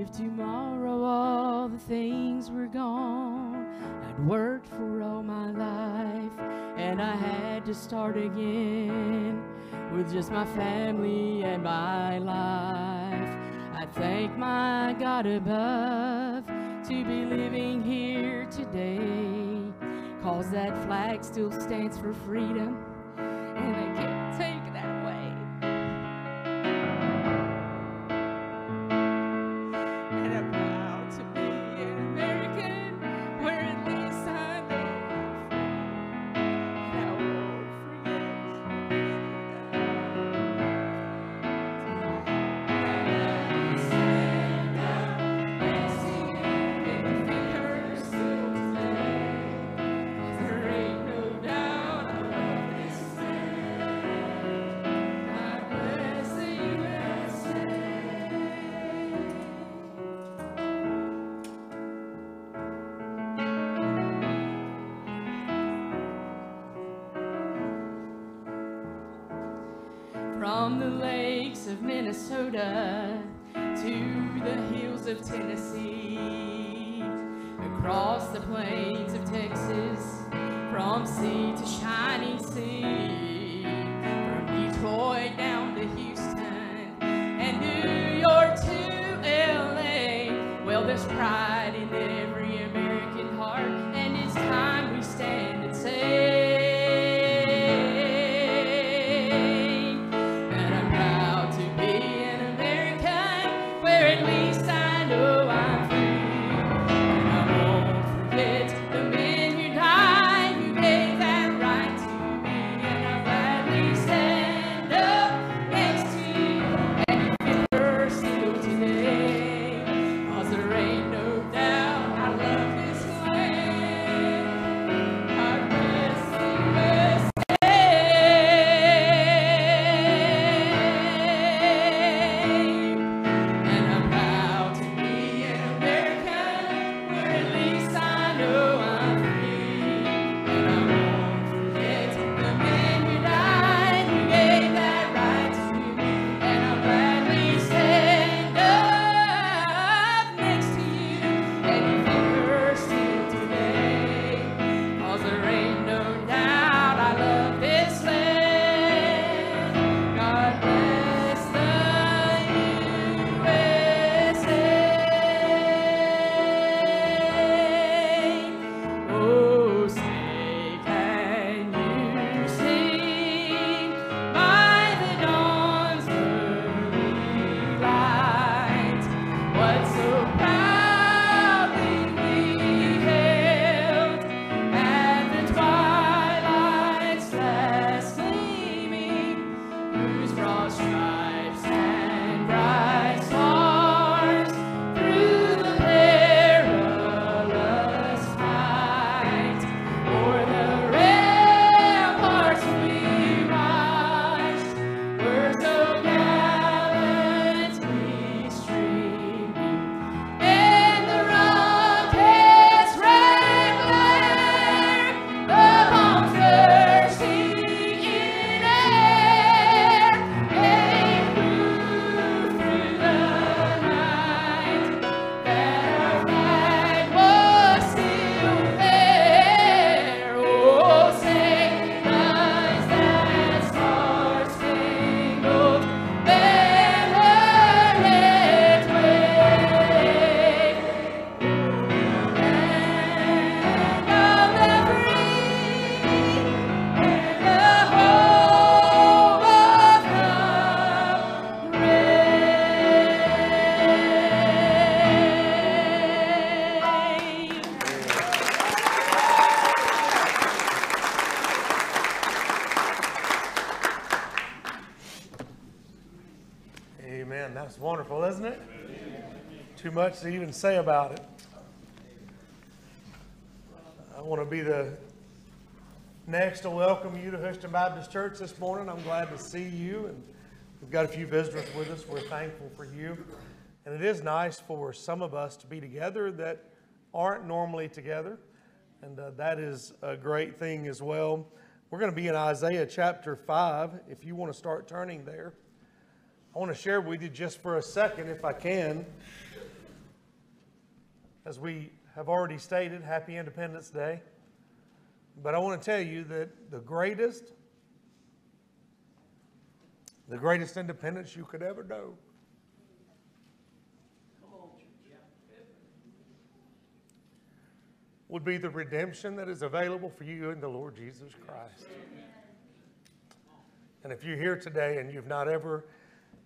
If tomorrow all the things were gone, I'd worked for all my life, and I had to start again with just my family and my life. I thank my God above to be living here today, cause that flag still stands for freedom, across the plains of Texas, from sea to shining sea, from Detroit down to Houston and New York to LA. Well, there's pride in every Too much to even say about it. I want to be the next to welcome you to Houston Baptist Church this morning. I'm glad to see you, and we've got a few visitors with us. We're thankful for you. And it is nice for some of us to be together that aren't normally together, and uh, that is a great thing as well. We're going to be in Isaiah chapter 5, if you want to start turning there. I want to share with you just for a second, if I can, As we have already stated, Happy Independence Day. But I want to tell you that the greatest, the greatest independence you could ever know would be the redemption that is available for you in the Lord Jesus Christ. And if you're here today and you've not ever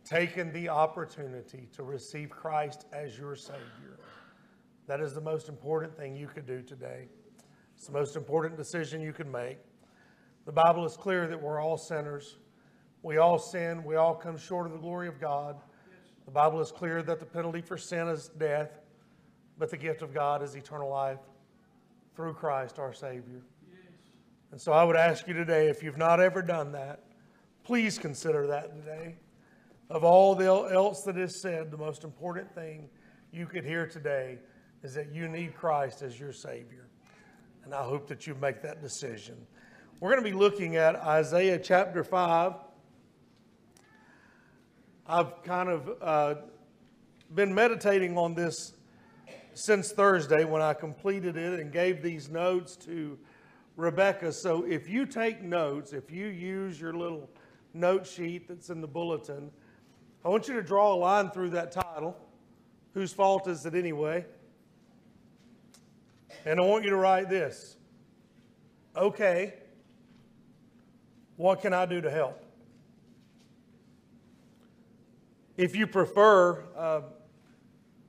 taken the opportunity to receive Christ as your Savior, that is the most important thing you could do today. It's the most important decision you can make. The Bible is clear that we're all sinners. We all sin. We all come short of the glory of God. The Bible is clear that the penalty for sin is death, but the gift of God is eternal life through Christ our Savior. And so I would ask you today, if you've not ever done that, please consider that today. Of all the else that is said, the most important thing you could hear today is that you need Christ as your Savior. And I hope that you make that decision. We're going to be looking at Isaiah chapter 5. I've kind of uh, been meditating on this since Thursday when I completed it and gave these notes to Rebecca. So if you take notes, if you use your little note sheet that's in the bulletin, I want you to draw a line through that title. Whose fault is it anyway? And I want you to write this. Okay, what can I do to help? If you prefer uh,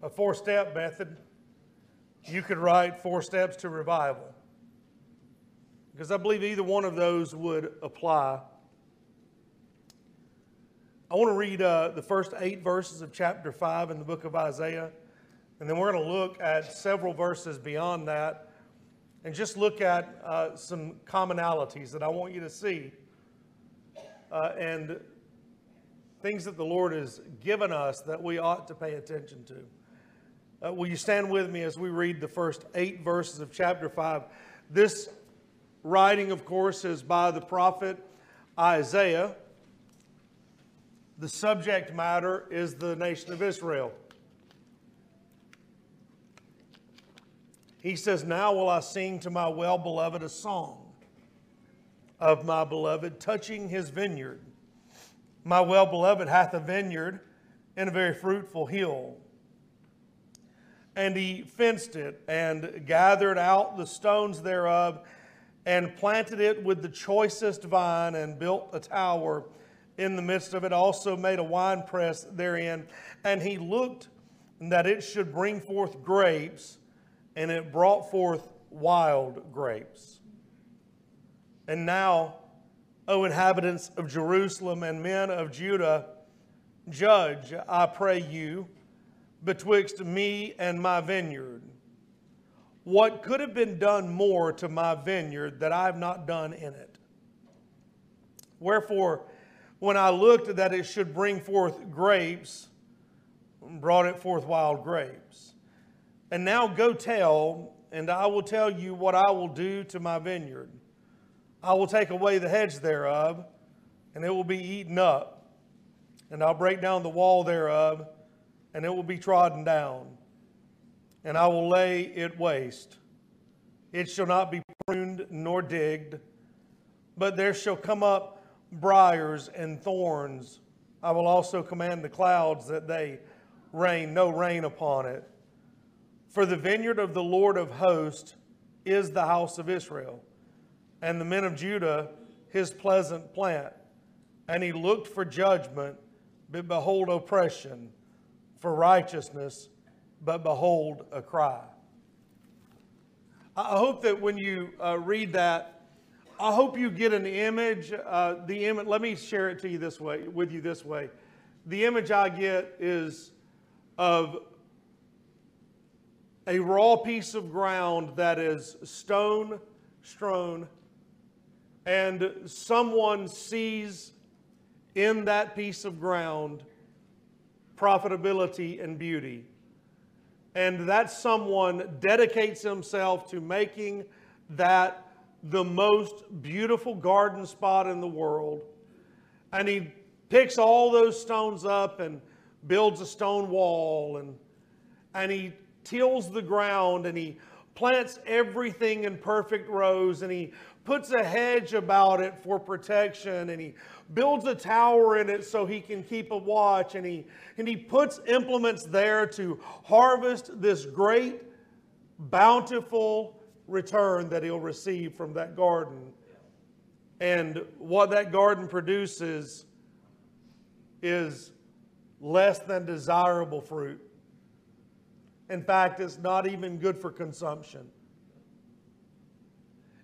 a four step method, you could write Four Steps to Revival. Because I believe either one of those would apply. I want to read uh, the first eight verses of chapter 5 in the book of Isaiah. And then we're going to look at several verses beyond that and just look at uh, some commonalities that I want you to see uh, and things that the Lord has given us that we ought to pay attention to. Uh, will you stand with me as we read the first eight verses of chapter 5? This writing, of course, is by the prophet Isaiah. The subject matter is the nation of Israel. He says, Now will I sing to my well beloved a song of my beloved touching his vineyard. My well beloved hath a vineyard in a very fruitful hill and he fenced it and gathered out the stones thereof and planted it with the choicest vine and built a tower in the midst of it also made a winepress therein and he looked that it should bring forth grapes and it brought forth wild grapes and now o inhabitants of jerusalem and men of judah judge i pray you betwixt me and my vineyard. What could have been done more to my vineyard that I have not done in it? Wherefore, when I looked that it should bring forth grapes, brought it forth wild grapes. And now go tell, and I will tell you what I will do to my vineyard. I will take away the hedge thereof, and it will be eaten up. And I'll break down the wall thereof, and it will be trodden down, and I will lay it waste. It shall not be pruned nor digged, but there shall come up briars and thorns. I will also command the clouds that they rain no rain upon it. For the vineyard of the Lord of hosts is the house of Israel, and the men of Judah his pleasant plant. And he looked for judgment, but behold oppression for righteousness, but behold, a cry. I hope that when you uh, read that, I hope you get an image. Uh, the image. Let me share it to you this way, with you this way. The image I get is of a raw piece of ground that is stone strewn, and someone sees in that piece of ground profitability, and beauty. And that someone dedicates himself to making that the most beautiful garden spot in the world. And he picks all those stones up and builds a stone wall and, and he tills the ground and he plants everything in perfect rows and he puts a hedge about it for protection and he builds a tower in it so he can keep a watch and he and he puts implements there to harvest this great bountiful return that he'll receive from that garden. And what that garden produces is less than desirable fruit in fact, it's not even good for consumption.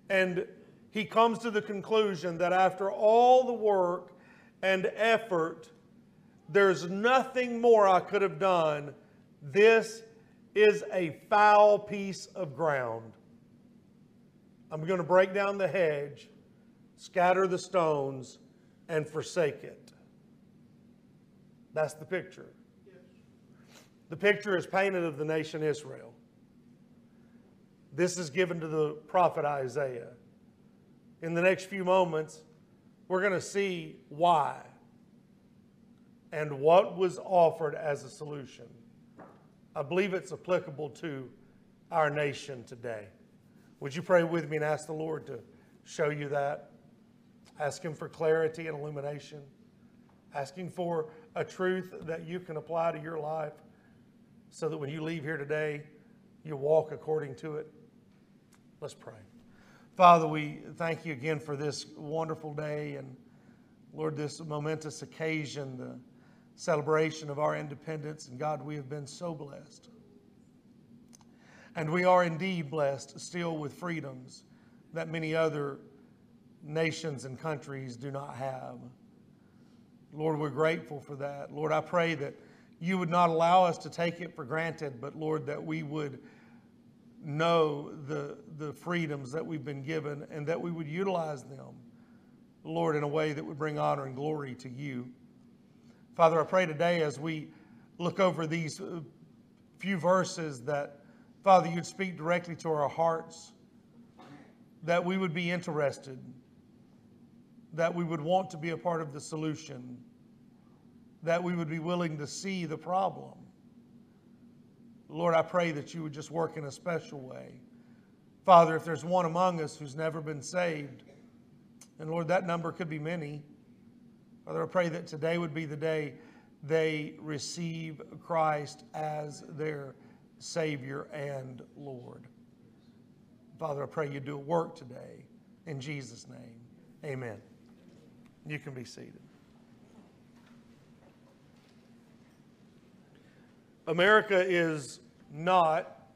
And he comes to the conclusion that after all the work and effort, there's nothing more I could have done. This is a foul piece of ground. I'm going to break down the hedge, scatter the stones, and forsake it. That's the picture. The picture is painted of the nation Israel. This is given to the prophet Isaiah. In the next few moments, we're going to see why and what was offered as a solution. I believe it's applicable to our nation today. Would you pray with me and ask the Lord to show you that? Ask Him for clarity and illumination. Asking for a truth that you can apply to your life so that when you leave here today, you walk according to it. Let's pray. Father, we thank you again for this wonderful day and, Lord, this momentous occasion, the celebration of our independence. And God, we have been so blessed. And we are indeed blessed still with freedoms that many other nations and countries do not have. Lord, we're grateful for that. Lord, I pray that you would not allow us to take it for granted, but Lord, that we would know the, the freedoms that we've been given and that we would utilize them, Lord, in a way that would bring honor and glory to you. Father, I pray today as we look over these uh, few verses that, Father, you'd speak directly to our hearts, that we would be interested, that we would want to be a part of the solution that we would be willing to see the problem. Lord, I pray that you would just work in a special way. Father, if there's one among us who's never been saved, and Lord, that number could be many. Father, I pray that today would be the day they receive Christ as their Savior and Lord. Father, I pray you do a work today. In Jesus' name, amen. You can be seated. America is not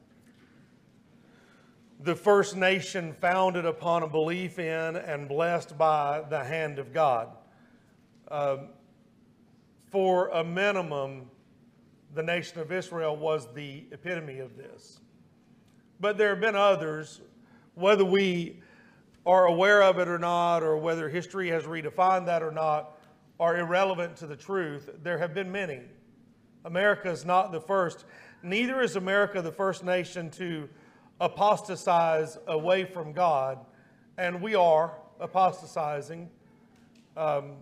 the first nation founded upon a belief in and blessed by the hand of God. Uh, for a minimum, the nation of Israel was the epitome of this. But there have been others, whether we are aware of it or not, or whether history has redefined that or not, are irrelevant to the truth. There have been many. America is not the first. Neither is America the first nation to apostatize away from God, and we are apostatizing. Um,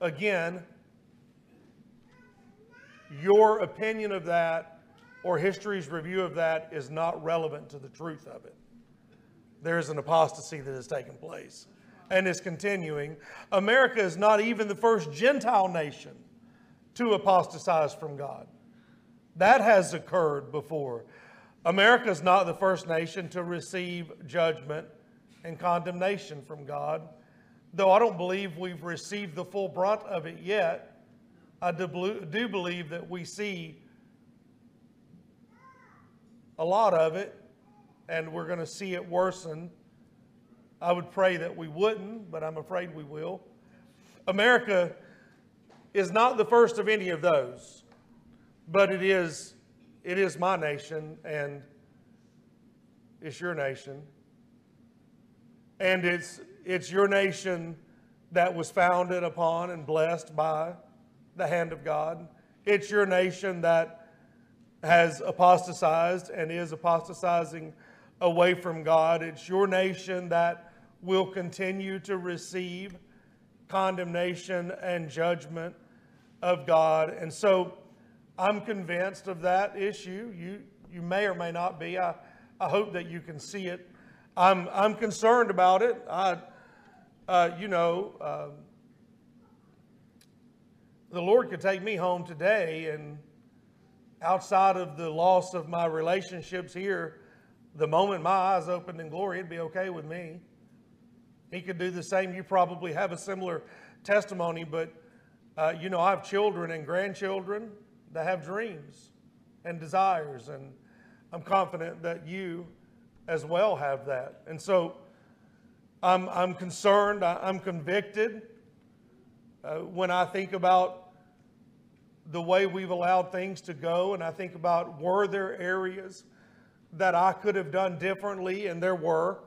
again, your opinion of that or history's review of that is not relevant to the truth of it. There is an apostasy that has taken place and is continuing. America is not even the first Gentile nation to apostatize from God. That has occurred before. America is not the first nation to receive judgment and condemnation from God. Though I don't believe we've received the full brunt of it yet, I do believe that we see a lot of it, and we're going to see it worsen. I would pray that we wouldn't, but I'm afraid we will. America is not the first of any of those, but it is, it is my nation and it's your nation. And it's, it's your nation that was founded upon and blessed by the hand of God. It's your nation that has apostatized and is apostatizing away from God. It's your nation that will continue to receive condemnation and judgment of God. And so I'm convinced of that issue. You, you may or may not be. I, I hope that you can see it. I'm, I'm concerned about it. I, uh, you know, um, the Lord could take me home today, and outside of the loss of my relationships here, the moment my eyes opened in glory, it'd be okay with me. He could do the same. You probably have a similar testimony, but uh, you know, I have children and grandchildren that have dreams and desires, and I'm confident that you as well have that. And so I'm, I'm concerned, I, am convicted uh, when I think about the way we've allowed things to go, and I think about were there areas that I could have done differently, and there were.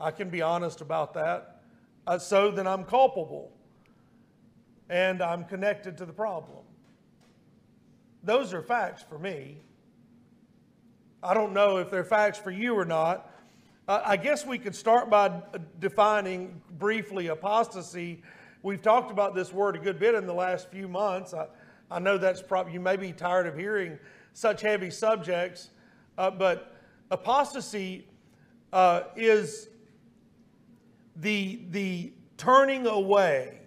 I can be honest about that. Uh, so then I'm culpable, and I'm connected to the problem. Those are facts for me. I don't know if they're facts for you or not. Uh, I guess we could start by defining briefly apostasy. We've talked about this word a good bit in the last few months. I, I know that's probably, you may be tired of hearing such heavy subjects, uh, but apostasy uh, is the, the turning away.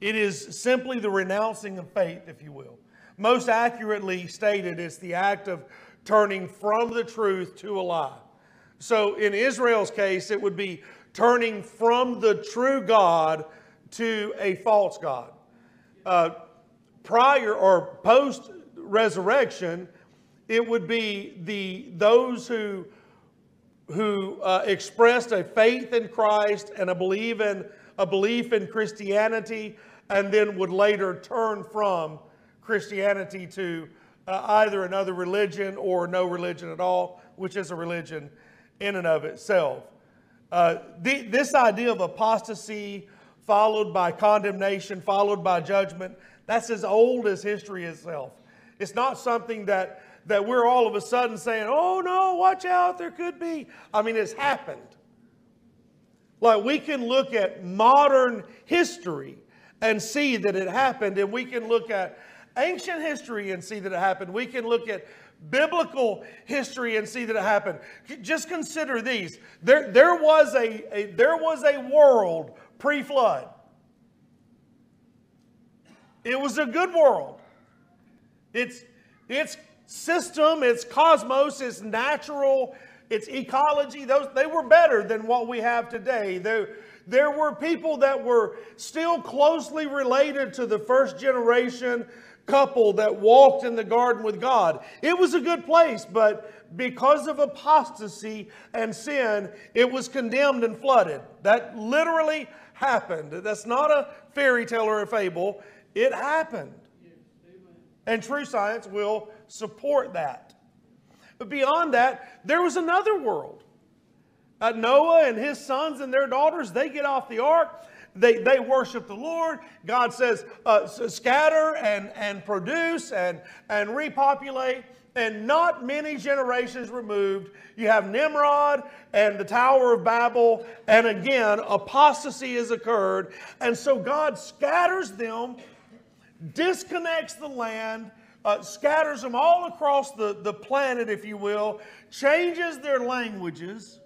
It is simply the renouncing of faith, if you will. Most accurately stated, it's the act of turning from the truth to a lie. So in Israel's case, it would be turning from the true God to a false God. Uh, prior or post resurrection, it would be the those who who uh, expressed a faith in Christ and a belief in a belief in Christianity, and then would later turn from Christianity to uh, either another religion or no religion at all, which is a religion in and of itself. Uh, the, this idea of apostasy followed by condemnation, followed by judgment, that's as old as history itself. It's not something that, that we're all of a sudden saying, oh no, watch out, there could be. I mean, it's happened. Like we can look at modern history and see that it happened, and we can look at ancient history and see that it happened. We can look at biblical history and see that it happened. Just consider these. There, there, was, a, a there was a world pre flood, it was a good world. Its, its system, its cosmos, its natural, its ecology, those, they were better than what we have today. There, there were people that were still closely related to the first generation couple that walked in the garden with God. It was a good place, but because of apostasy and sin, it was condemned and flooded. That literally happened. That's not a fairy tale or a fable. It happened. And true science will support that. But beyond that, there was another world. Uh, Noah and his sons and their daughters, they get off the ark they, they worship the Lord. God says, uh, scatter and, and produce and, and repopulate. And not many generations removed, you have Nimrod and the Tower of Babel. And again, apostasy has occurred. And so God scatters them, disconnects the land, uh, scatters them all across the, the planet, if you will, changes their languages.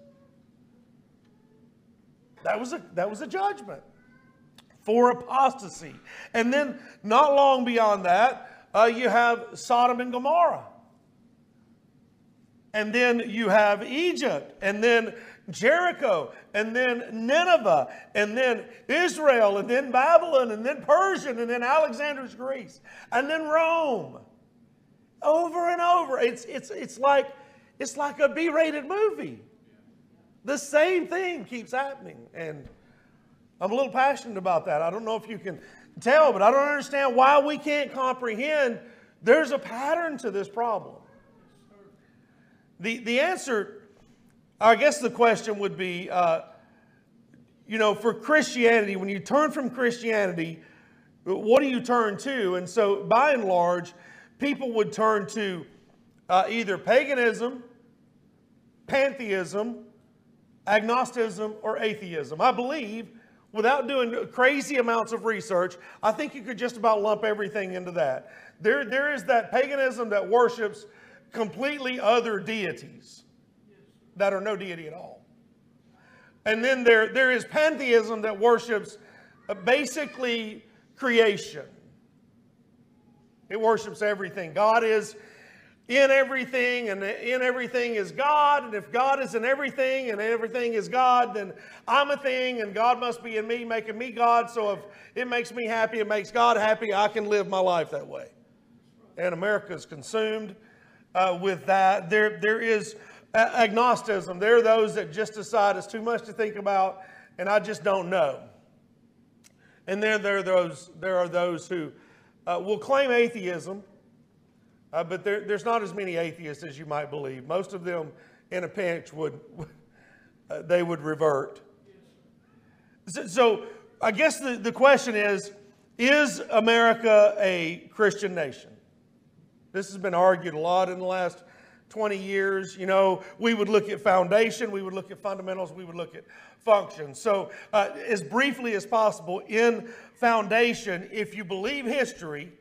That was a, that was a judgment for apostasy. And then, not long beyond that, uh, you have Sodom and Gomorrah. And then you have Egypt, and then Jericho, and then Nineveh, and then Israel, and then Babylon, and then Persian, and then Alexander's Greece, and then Rome. Over and over. It's, it's, it's, like, it's like a B rated movie. The same thing keeps happening. And I'm a little passionate about that. I don't know if you can tell, but I don't understand why we can't comprehend there's a pattern to this problem. The, the answer, I guess the question would be, uh, you know, for Christianity, when you turn from Christianity, what do you turn to? And so, by and large, people would turn to uh, either paganism, pantheism, agnosticism, or atheism. I believe without doing crazy amounts of research, I think you could just about lump everything into that. There, there is that paganism that worships completely other deities that are no deity at all. And then there, there is pantheism that worships uh, basically creation. It worships everything. God is in everything, and in everything is God. And if God is in everything, and everything is God, then I'm a thing, and God must be in me, making me God. So if it makes me happy, it makes God happy, I can live my life that way. And America is consumed uh, with that. There, there is agnosticism. There are those that just decide it's too much to think about, and I just don't know. And then there are those, there are those who uh, will claim atheism uh, but there, there's not as many atheists as you might believe. Most of them, in a pinch, would uh, they would revert. So, so I guess the, the question is: Is America a Christian nation? This has been argued a lot in the last 20 years. You know, we would look at foundation, we would look at fundamentals, we would look at function. So, uh, as briefly as possible, in foundation, if you believe history,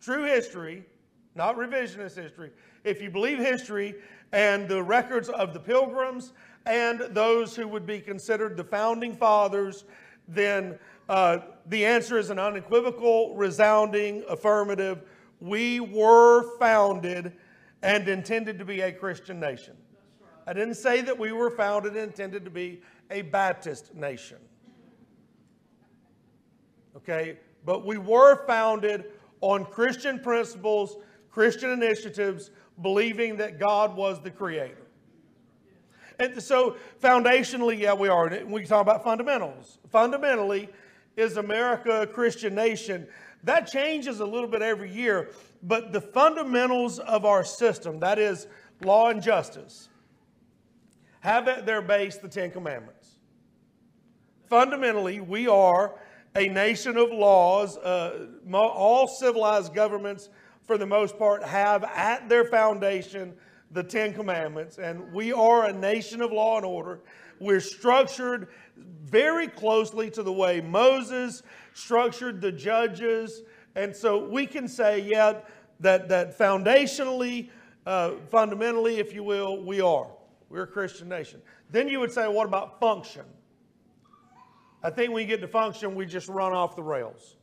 true history, not revisionist history. If you believe history and the records of the pilgrims and those who would be considered the founding fathers, then uh, the answer is an unequivocal, resounding affirmative. We were founded and intended to be a Christian nation. I didn't say that we were founded and intended to be a Baptist nation. Okay? But we were founded on Christian principles, Christian initiatives, believing that God was the creator. And so, foundationally, yeah, we are. We talk about fundamentals. Fundamentally, is America a Christian nation? That changes a little bit every year, but the fundamentals of our system, that is law and justice, have at their base the Ten Commandments. Fundamentally, we are a nation of laws. Uh, all civilized governments, for the most part, have at their foundation the Ten Commandments. And we are a nation of law and order. We're structured very closely to the way Moses structured the judges. And so we can say, yeah, that, that foundationally, uh, fundamentally, if you will, we are. We're a Christian nation. Then you would say, what about function? I think when you get to function, we just run off the rails.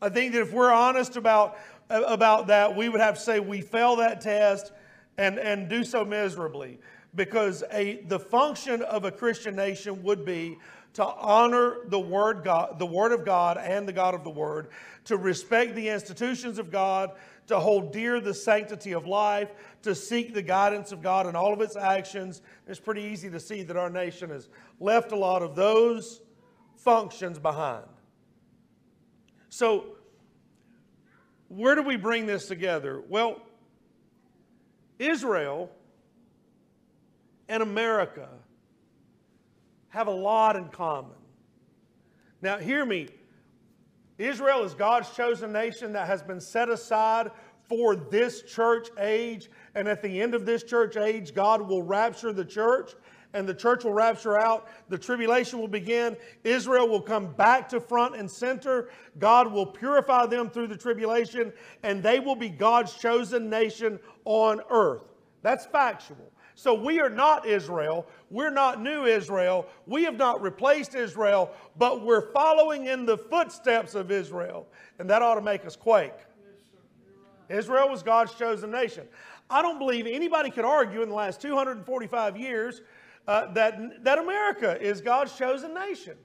I think that if we're honest about, about that, we would have to say we fail that test and, and do so miserably. Because a, the function of a Christian nation would be to honor the word, God, the word of God and the God of the Word, to respect the institutions of God, to hold dear the sanctity of life, to seek the guidance of God in all of its actions. It's pretty easy to see that our nation has left a lot of those functions behind. So, where do we bring this together? Well, Israel and America have a lot in common. Now, hear me. Israel is God's chosen nation that has been set aside for this church age. And at the end of this church age, God will rapture the church and the church will rapture out. The tribulation will begin. Israel will come back to front and center. God will purify them through the tribulation, and they will be God's chosen nation on earth. That's factual. So we are not Israel. We're not new Israel. We have not replaced Israel, but we're following in the footsteps of Israel. And that ought to make us quake. Israel was God's chosen nation. I don't believe anybody could argue in the last 245 years uh, that, that America is God's chosen nation.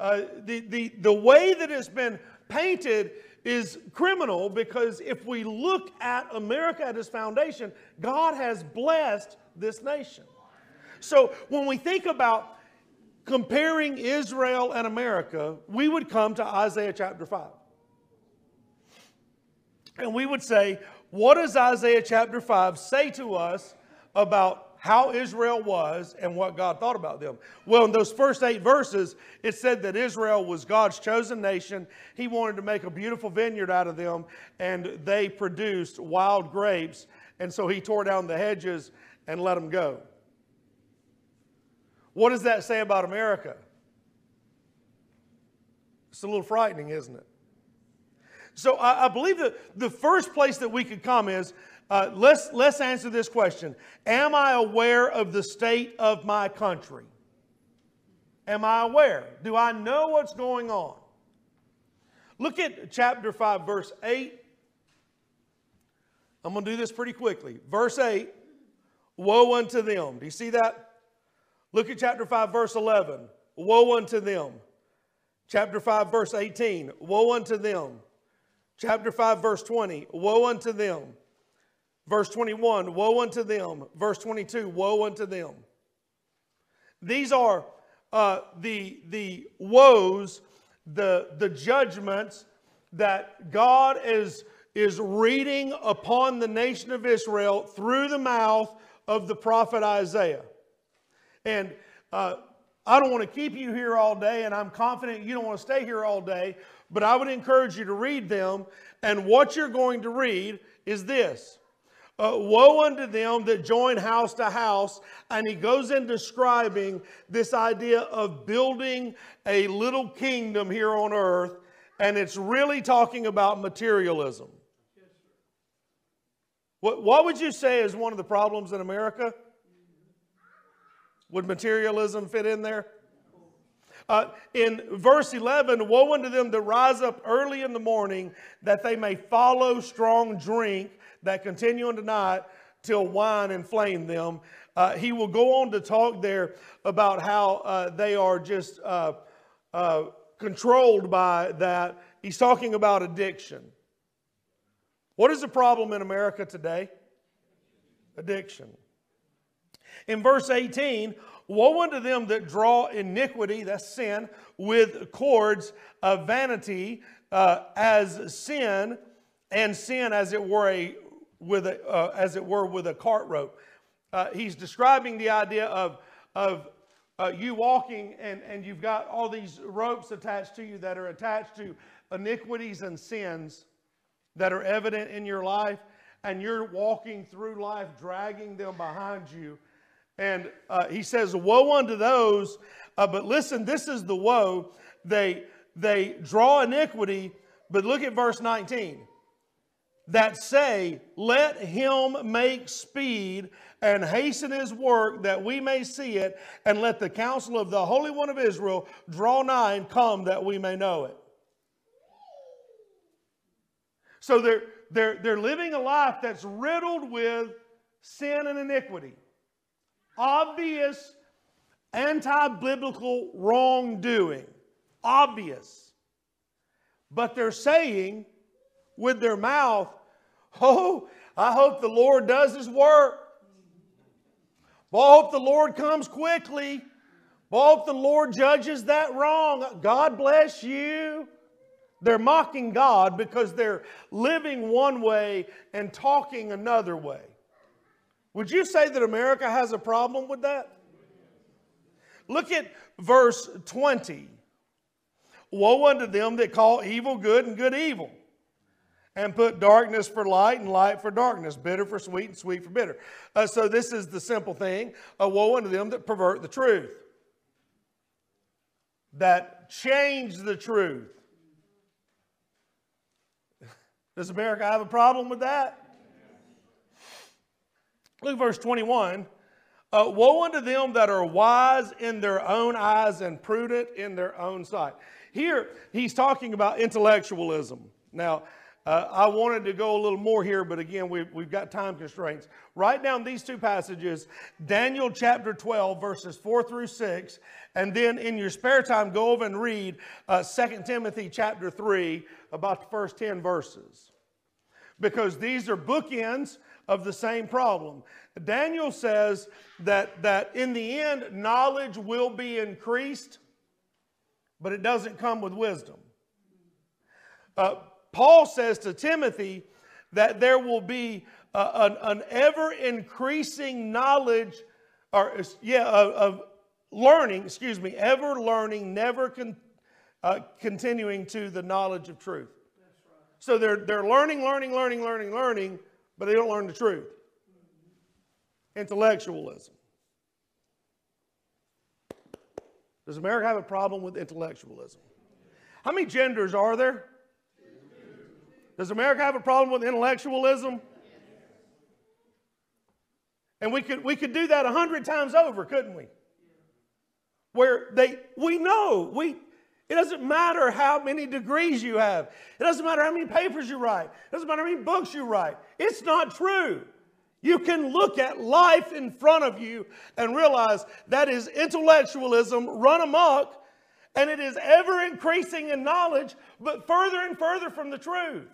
Uh, the, the, the way that it's been painted is criminal because if we look at America at its foundation, God has blessed this nation. So when we think about comparing Israel and America, we would come to Isaiah chapter 5. And we would say, what does Isaiah chapter 5 say to us about how Israel was and what God thought about them. Well, in those first eight verses, it said that Israel was God's chosen nation. He wanted to make a beautiful vineyard out of them, and they produced wild grapes. And so he tore down the hedges and let them go. What does that say about America? It's a little frightening, isn't it? So I, I believe that the first place that we could come is uh, let's, let's answer this question Am I aware of the state of my country? Am I aware? Do I know what's going on? Look at chapter 5, verse 8. I'm going to do this pretty quickly. Verse 8 Woe unto them. Do you see that? Look at chapter 5, verse 11. Woe unto them. Chapter 5, verse 18. Woe unto them. Chapter 5, verse 20. Woe unto them. Verse 21. Woe unto them. Verse 22. Woe unto them. These are uh, the, the woes, the, the judgments that God is, is reading upon the nation of Israel through the mouth of the prophet Isaiah. And uh, I don't want to keep you here all day, and I'm confident you don't want to stay here all day, but I would encourage you to read them. And what you're going to read is this uh, Woe unto them that join house to house. And he goes in describing this idea of building a little kingdom here on earth. And it's really talking about materialism. What, what would you say is one of the problems in America? Would materialism fit in there? Uh, in verse 11, woe unto them that rise up early in the morning that they may follow strong drink that continue unto night till wine inflame them. Uh, he will go on to talk there about how uh, they are just uh, uh, controlled by that. He's talking about addiction. What is the problem in America today? Addiction. In verse 18, woe unto them that draw iniquity, that's sin, with cords of vanity, uh, as sin, and sin as it were a with a, uh, as it were with a cart rope. Uh, he's describing the idea of of uh, you walking and, and you've got all these ropes attached to you that are attached to iniquities and sins that are evident in your life, and you're walking through life dragging them behind you. And uh, he says, Woe unto those, uh, but listen, this is the woe. They, they draw iniquity, but look at verse 19 that say, Let him make speed and hasten his work that we may see it, and let the counsel of the Holy One of Israel draw nigh and come that we may know it. So they're, they're, they're living a life that's riddled with sin and iniquity. Obvious anti biblical wrongdoing. Obvious. But they're saying with their mouth, Oh, I hope the Lord does his work. Well, I hope the Lord comes quickly. Well, I hope the Lord judges that wrong. God bless you. They're mocking God because they're living one way and talking another way. Would you say that America has a problem with that? Look at verse 20. Woe unto them that call evil good and good evil, and put darkness for light and light for darkness, bitter for sweet and sweet for bitter. Uh, so, this is the simple thing. A woe unto them that pervert the truth, that change the truth. Does America have a problem with that? Look at verse 21. Uh, Woe unto them that are wise in their own eyes and prudent in their own sight. Here, he's talking about intellectualism. Now, uh, I wanted to go a little more here, but again, we've, we've got time constraints. Write down these two passages Daniel chapter 12, verses 4 through 6, and then in your spare time, go over and read uh, 2 Timothy chapter 3, about the first 10 verses. Because these are bookends of the same problem. Daniel says that, that in the end, knowledge will be increased, but it doesn't come with wisdom. Uh, Paul says to Timothy that there will be uh, an, an ever increasing knowledge, or yeah, of, of, learning, excuse me, ever learning, never con, uh, continuing to the knowledge of truth. So they're, they're learning, learning, learning, learning, learning, but they don't learn the truth. Intellectualism. Does America have a problem with intellectualism? How many genders are there? Does America have a problem with intellectualism? And we could, we could do that a hundred times over, couldn't we? Where they, we know, we, it doesn't matter how many degrees you have. It doesn't matter how many papers you write. It doesn't matter how many books you write. It's not true. You can look at life in front of you and realize that is intellectualism run amok and it is ever increasing in knowledge, but further and further from the truth.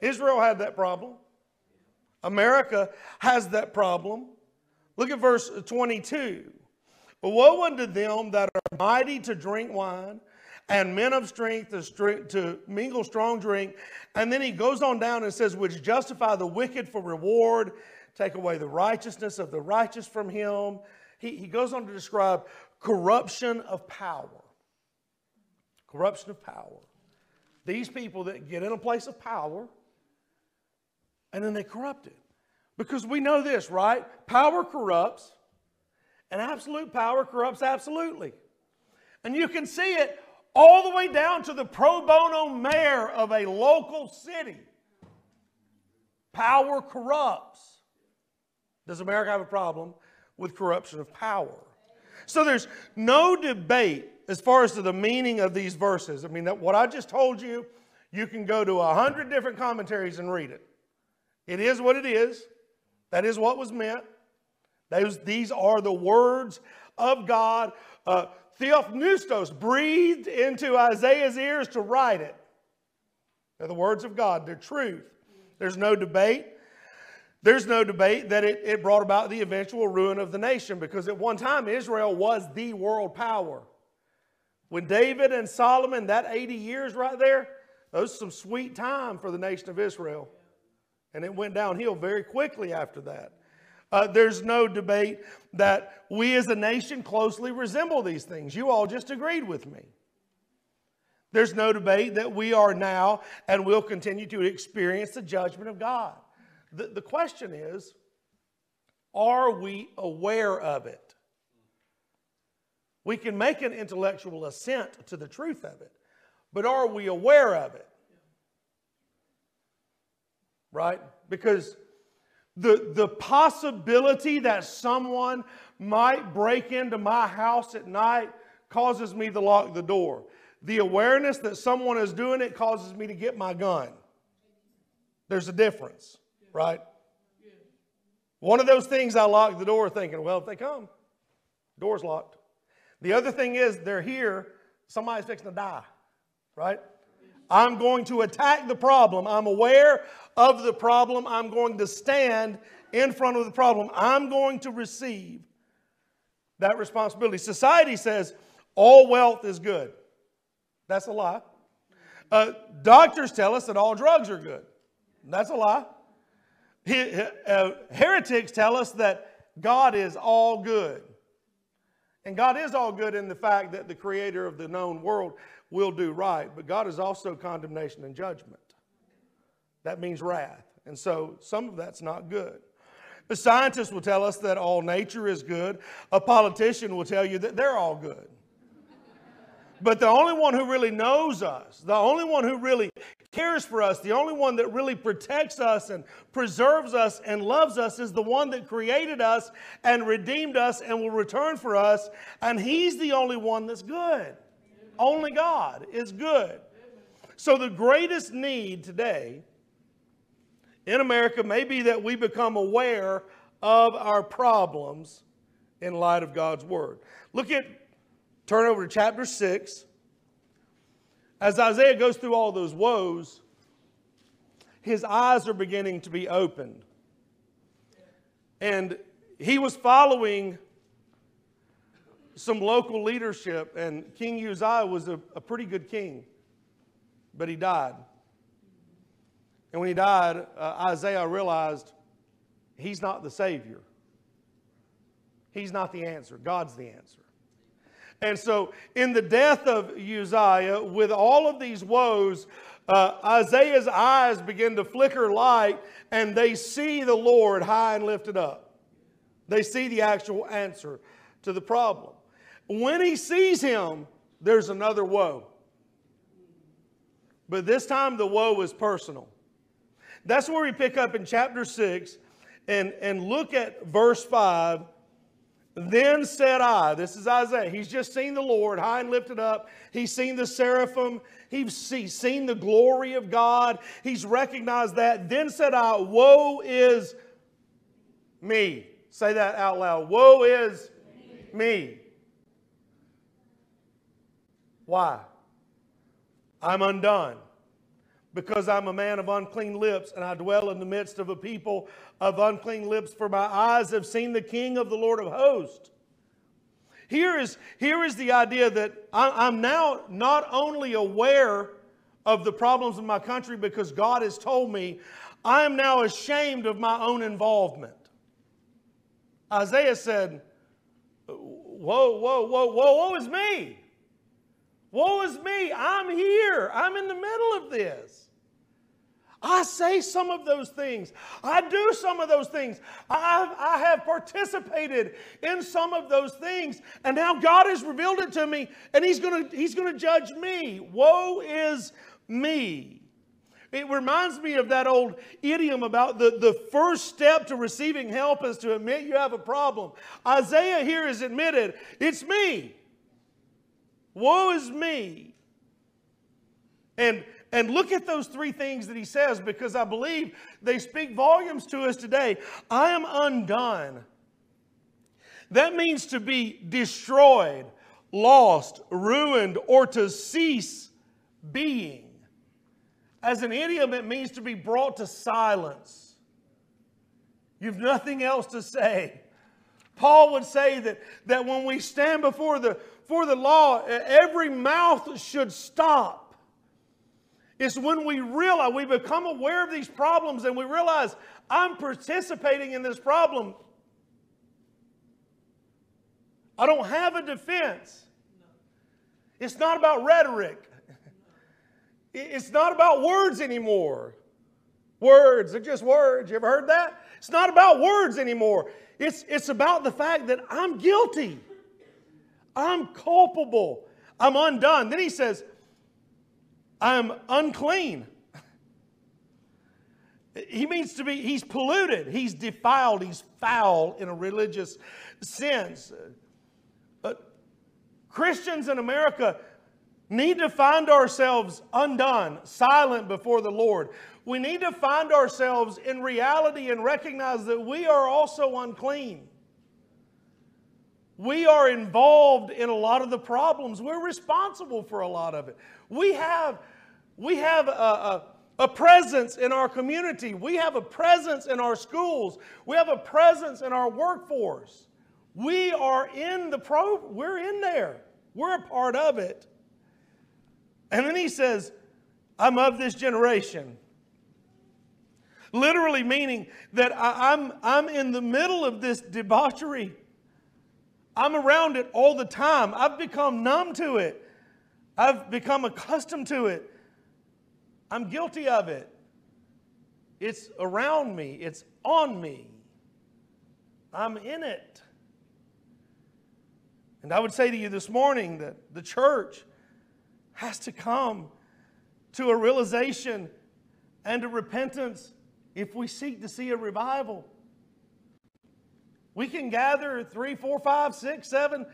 Israel had that problem. America has that problem. Look at verse 22. But Woe unto them that are mighty to drink wine and men of strength to, to, mingle strong drink. And then he goes on down and says, which justify the wicked for reward, take away the righteousness of the righteous from him. He, he goes on to describe corruption of power. Corruption of power. These people that get in a place of power and then they corrupt it. Because we know this, right? Power corrupts, and absolute power corrupts absolutely. And you can see it all the way down to the pro bono mayor of a local city. Power corrupts. Does America have a problem with corruption of power? So there's no debate as far as to the meaning of these verses. I mean, that what I just told you, you can go to a hundred different commentaries and read it. It is what it is. That is what was meant. Those, these are the words of God. Uh, breathed into Isaiah's ears to write it. They're the words of God, they're truth. There's no debate. There's no debate that it, it brought about the eventual ruin of the nation because at one time Israel was the world power. When David and Solomon, that 80 years right there, those some sweet time for the nation of Israel. And it went downhill very quickly after that. Uh, there's no debate that we as a nation closely resemble these things. You all just agreed with me. There's no debate that we are now and will continue to experience the judgment of God. The, the question is are we aware of it? We can make an intellectual assent to the truth of it, but are we aware of it? Right? Because the, the possibility that someone might break into my house at night causes me to lock the door. The awareness that someone is doing it causes me to get my gun. There's a difference, right? One of those things I lock the door thinking, well, if they come, door's locked. The other thing is, they're here, somebody's fixing to die, right? I'm going to attack the problem. I'm aware of the problem. I'm going to stand in front of the problem. I'm going to receive that responsibility. Society says all wealth is good. That's a lie. Uh, doctors tell us that all drugs are good. That's a lie. He, uh, heretics tell us that God is all good. And God is all good in the fact that the creator of the known world will do right, but God is also condemnation and judgment. That means wrath. And so some of that's not good. The scientist will tell us that all nature is good. A politician will tell you that they're all good. But the only one who really knows us, the only one who really cares for us, the only one that really protects us and preserves us and loves us is the one that created us and redeemed us and will return for us. And He's the only one that's good. Only God is good. So the greatest need today in America may be that we become aware of our problems in light of God's Word. Look at, turn over to chapter 6. As Isaiah goes through all those woes, his eyes are beginning to be opened. And he was following some local leadership, and King Uzziah was a, a pretty good king, but he died. And when he died, uh, Isaiah realized he's not the Savior. He's not the answer. God's the answer. And so, in the death of Uzziah, with all of these woes, uh, Isaiah's eyes begin to flicker light, and they see the Lord high and lifted up. They see the actual answer to the problem. When he sees him, there's another woe. But this time the woe is personal. That's where we pick up in chapter 6 and, and look at verse 5. Then said I, this is Isaiah, he's just seen the Lord high and lifted up. He's seen the seraphim. He's, he's seen the glory of God. He's recognized that. Then said I, Woe is me. Say that out loud. Woe is me. Why? I'm undone because I'm a man of unclean lips, and I dwell in the midst of a people of unclean lips, for my eyes have seen the King of the Lord of hosts. Here is, here is the idea that I'm now not only aware of the problems in my country because God has told me, I am now ashamed of my own involvement. Isaiah said, Whoa, whoa, whoa, whoa, woe is me. Woe is me. I'm here. I'm in the middle of this. I say some of those things. I do some of those things. I, I have participated in some of those things. And now God has revealed it to me, and He's going to He's going to judge me. Woe is me. It reminds me of that old idiom about the, the first step to receiving help is to admit you have a problem. Isaiah here is admitted, it's me. Woe is me. And and look at those three things that he says because I believe they speak volumes to us today. I am undone. That means to be destroyed, lost, ruined, or to cease being. As an idiom, it means to be brought to silence. You've nothing else to say. Paul would say that, that when we stand before the, for the law, every mouth should stop. It's when we realize, we become aware of these problems and we realize I'm participating in this problem. I don't have a defense. It's not about rhetoric. It's not about words anymore. Words are just words. You ever heard that? It's not about words anymore. It's, it's about the fact that I'm guilty. I'm culpable. I'm undone. Then he says, I'm unclean. He means to be, he's polluted, he's defiled, he's foul in a religious sense. Uh, Christians in America need to find ourselves undone, silent before the Lord. We need to find ourselves in reality and recognize that we are also unclean. We are involved in a lot of the problems. We're responsible for a lot of it. We have, we have a, a, a, presence in our community. We have a presence in our schools. We have a presence in our workforce. We are in the pro, we're in there. We're a part of it. And then he says, I'm of this generation. Literally meaning that I, I'm, I'm in the middle of this debauchery. I'm around it all the time. I've become numb to it. I've become accustomed to it. I'm guilty of it. It's around me, it's on me. I'm in it. And I would say to you this morning that the church has to come to a realization and a repentance if we seek to see a revival. We can gather three, four, five, six, seven,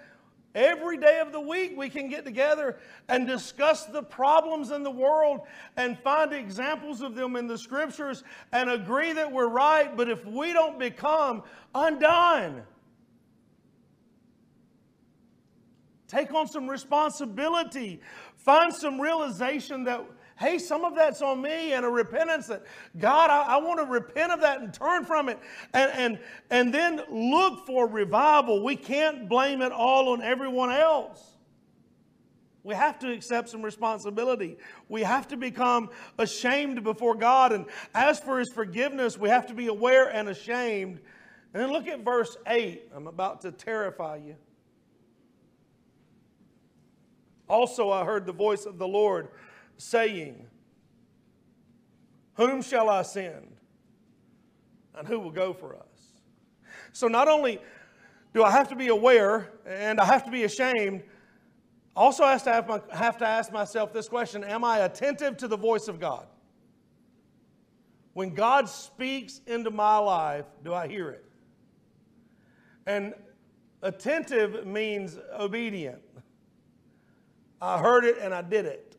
Every day of the week, we can get together and discuss the problems in the world and find examples of them in the scriptures and agree that we're right. But if we don't become undone, take on some responsibility, find some realization that Hey, some of that's on me and a repentance that God, I, I want to repent of that and turn from it and, and, and then look for revival. We can't blame it all on everyone else. We have to accept some responsibility. We have to become ashamed before God and ask for His forgiveness. We have to be aware and ashamed. And then look at verse 8. I'm about to terrify you. Also, I heard the voice of the Lord saying, Whom shall I send? And who will go for us? So not only do I have to be aware and I have to be ashamed, I Also, has to have, my, have to ask myself this question Am I attentive to the voice of God? When God speaks into my life, do I hear it? And attentive means obedient. I heard it and I did it.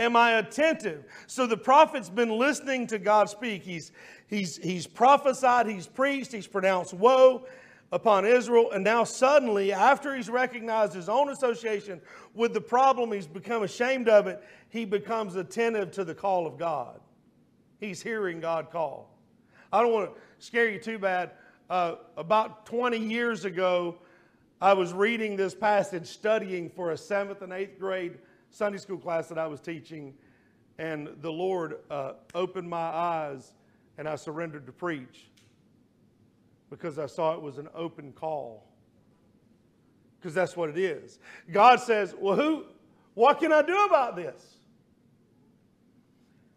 Am I attentive? So the prophet's been listening to God speak. He's, he's, he's prophesied, he's preached, he's pronounced woe upon Israel. And now, suddenly, after he's recognized his own association with the problem, he's become ashamed of it, he becomes attentive to the call of God. He's hearing God call. I don't want to scare you too bad. Uh, about 20 years ago, I was reading this passage, studying for a seventh and eighth grade Sunday school class that I was teaching, and the Lord uh, opened my eyes and I surrendered to preach because I saw it was an open call. Because that's what it is. God says, Well, who, what can I do about this?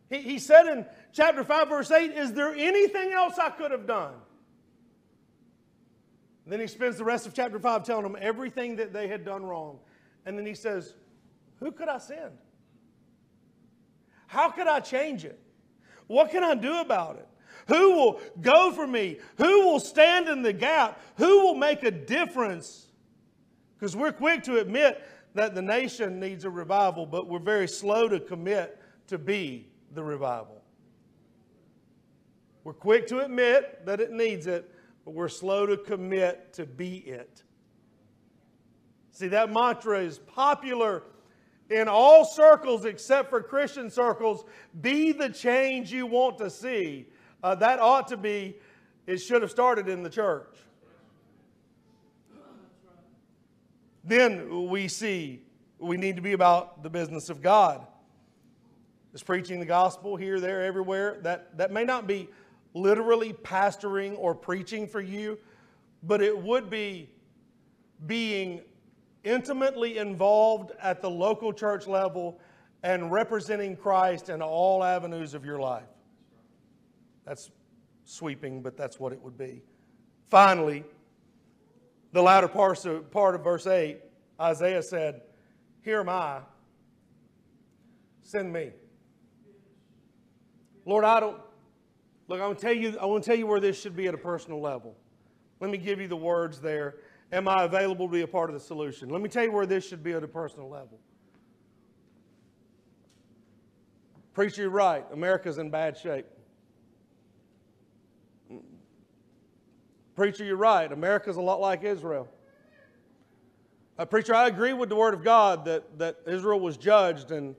He, he said in chapter 5, verse 8, Is there anything else I could have done? And then he spends the rest of chapter 5 telling them everything that they had done wrong. And then he says, Who could I send? How could I change it? What can I do about it? Who will go for me? Who will stand in the gap? Who will make a difference? Because we're quick to admit that the nation needs a revival, but we're very slow to commit to be the revival. We're quick to admit that it needs it, but we're slow to commit to be it. See, that mantra is popular in all circles except for Christian circles. Be the change you want to see. Uh, that ought to be, it should have started in the church. Then we see we need to be about the business of God. Is preaching the gospel here, there, everywhere. That, that may not be literally pastoring or preaching for you, but it would be being intimately involved at the local church level and representing Christ in all avenues of your life. That's sweeping, but that's what it would be. Finally, the latter part of, verse 8, Isaiah said, Here am I, send me. Lord, I don't, look, I want to tell you, I want to tell you where this should be at a personal level. Let me give you the words there. Am I available to be a part of the solution? Let me tell you where this should be at a personal level. Preacher, you're right. America's in bad shape. Preacher, you're right. America's a lot like Israel. Uh, preacher, I agree with the Word of God that, that Israel was judged, and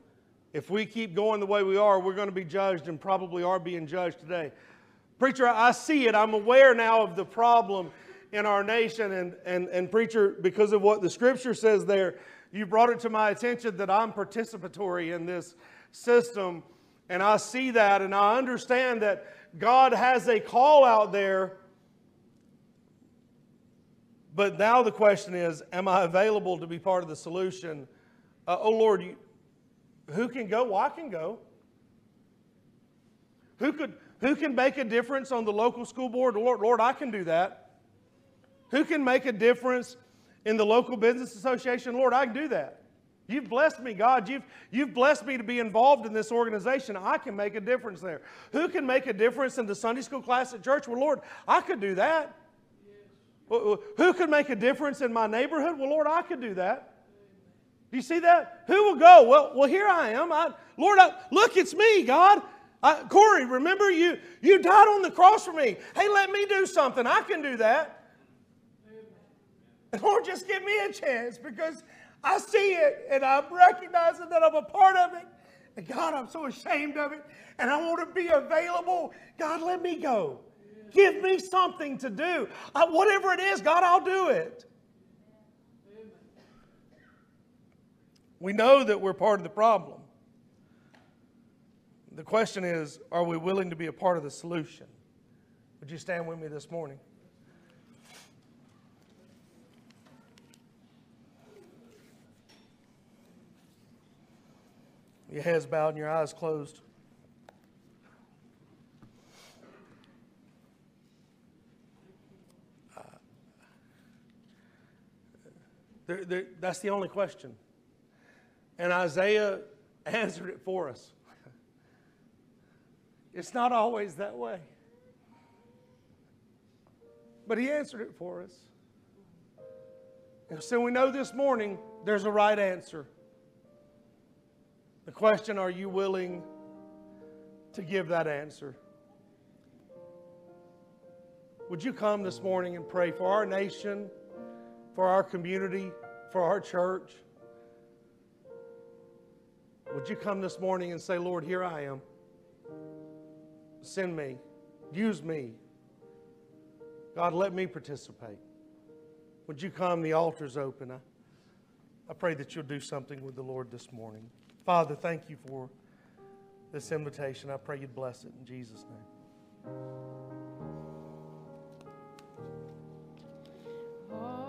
if we keep going the way we are, we're going to be judged and probably are being judged today. Preacher, I see it. I'm aware now of the problem in our nation, and, and, and preacher, because of what the Scripture says there, you brought it to my attention that I'm participatory in this system, and I see that, and I understand that God has a call out there but now the question is Am I available to be part of the solution? Uh, oh Lord, you, who can go? Well, I can go. Who, could, who can make a difference on the local school board? Lord, Lord, I can do that. Who can make a difference in the local business association? Lord, I can do that. You've blessed me, God. You've, you've blessed me to be involved in this organization. I can make a difference there. Who can make a difference in the Sunday school class at church? Well, Lord, I could do that. Who could make a difference in my neighborhood? Well, Lord, I could do that. Do you see that? Who will go? Well, well, here I am. I, Lord, I, look, it's me, God. I, Corey, remember you? You died on the cross for me. Hey, let me do something. I can do that. Lord, just give me a chance because I see it and I'm recognizing that I'm a part of it. And God, I'm so ashamed of it and I want to be available. God, let me go. Give me something to do. I, whatever it is, God, I'll do it. We know that we're part of the problem. The question is are we willing to be a part of the solution? Would you stand with me this morning? Your heads bowed and your eyes closed. Uh, there, that's the only question. And Isaiah answered it for us. It's not always that way. But he answered it for us. And so we know this morning there's a right answer. The question are you willing to give that answer? Would you come this morning and pray for our nation, for our community, for our church? Would you come this morning and say, Lord, here I am. Send me. Use me. God, let me participate. Would you come? The altar's open. I, I pray that you'll do something with the Lord this morning. Father, thank you for this invitation. I pray you'd bless it in Jesus' name. All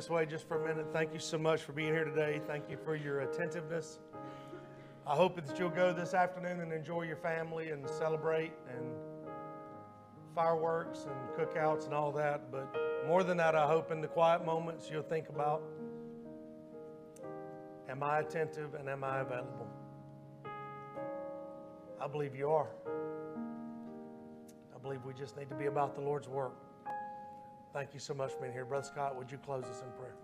this way just for a minute? Thank you so much for being here today. Thank you for your attentiveness. I hope that you'll go this afternoon and enjoy your family and celebrate and fireworks and cookouts and all that. But more than that, I hope in the quiet moments you'll think about Am I attentive and am I available? I believe you are. I believe we just need to be about the Lord's work. Thank you so much for being here. Brother Scott, would you close us in prayer?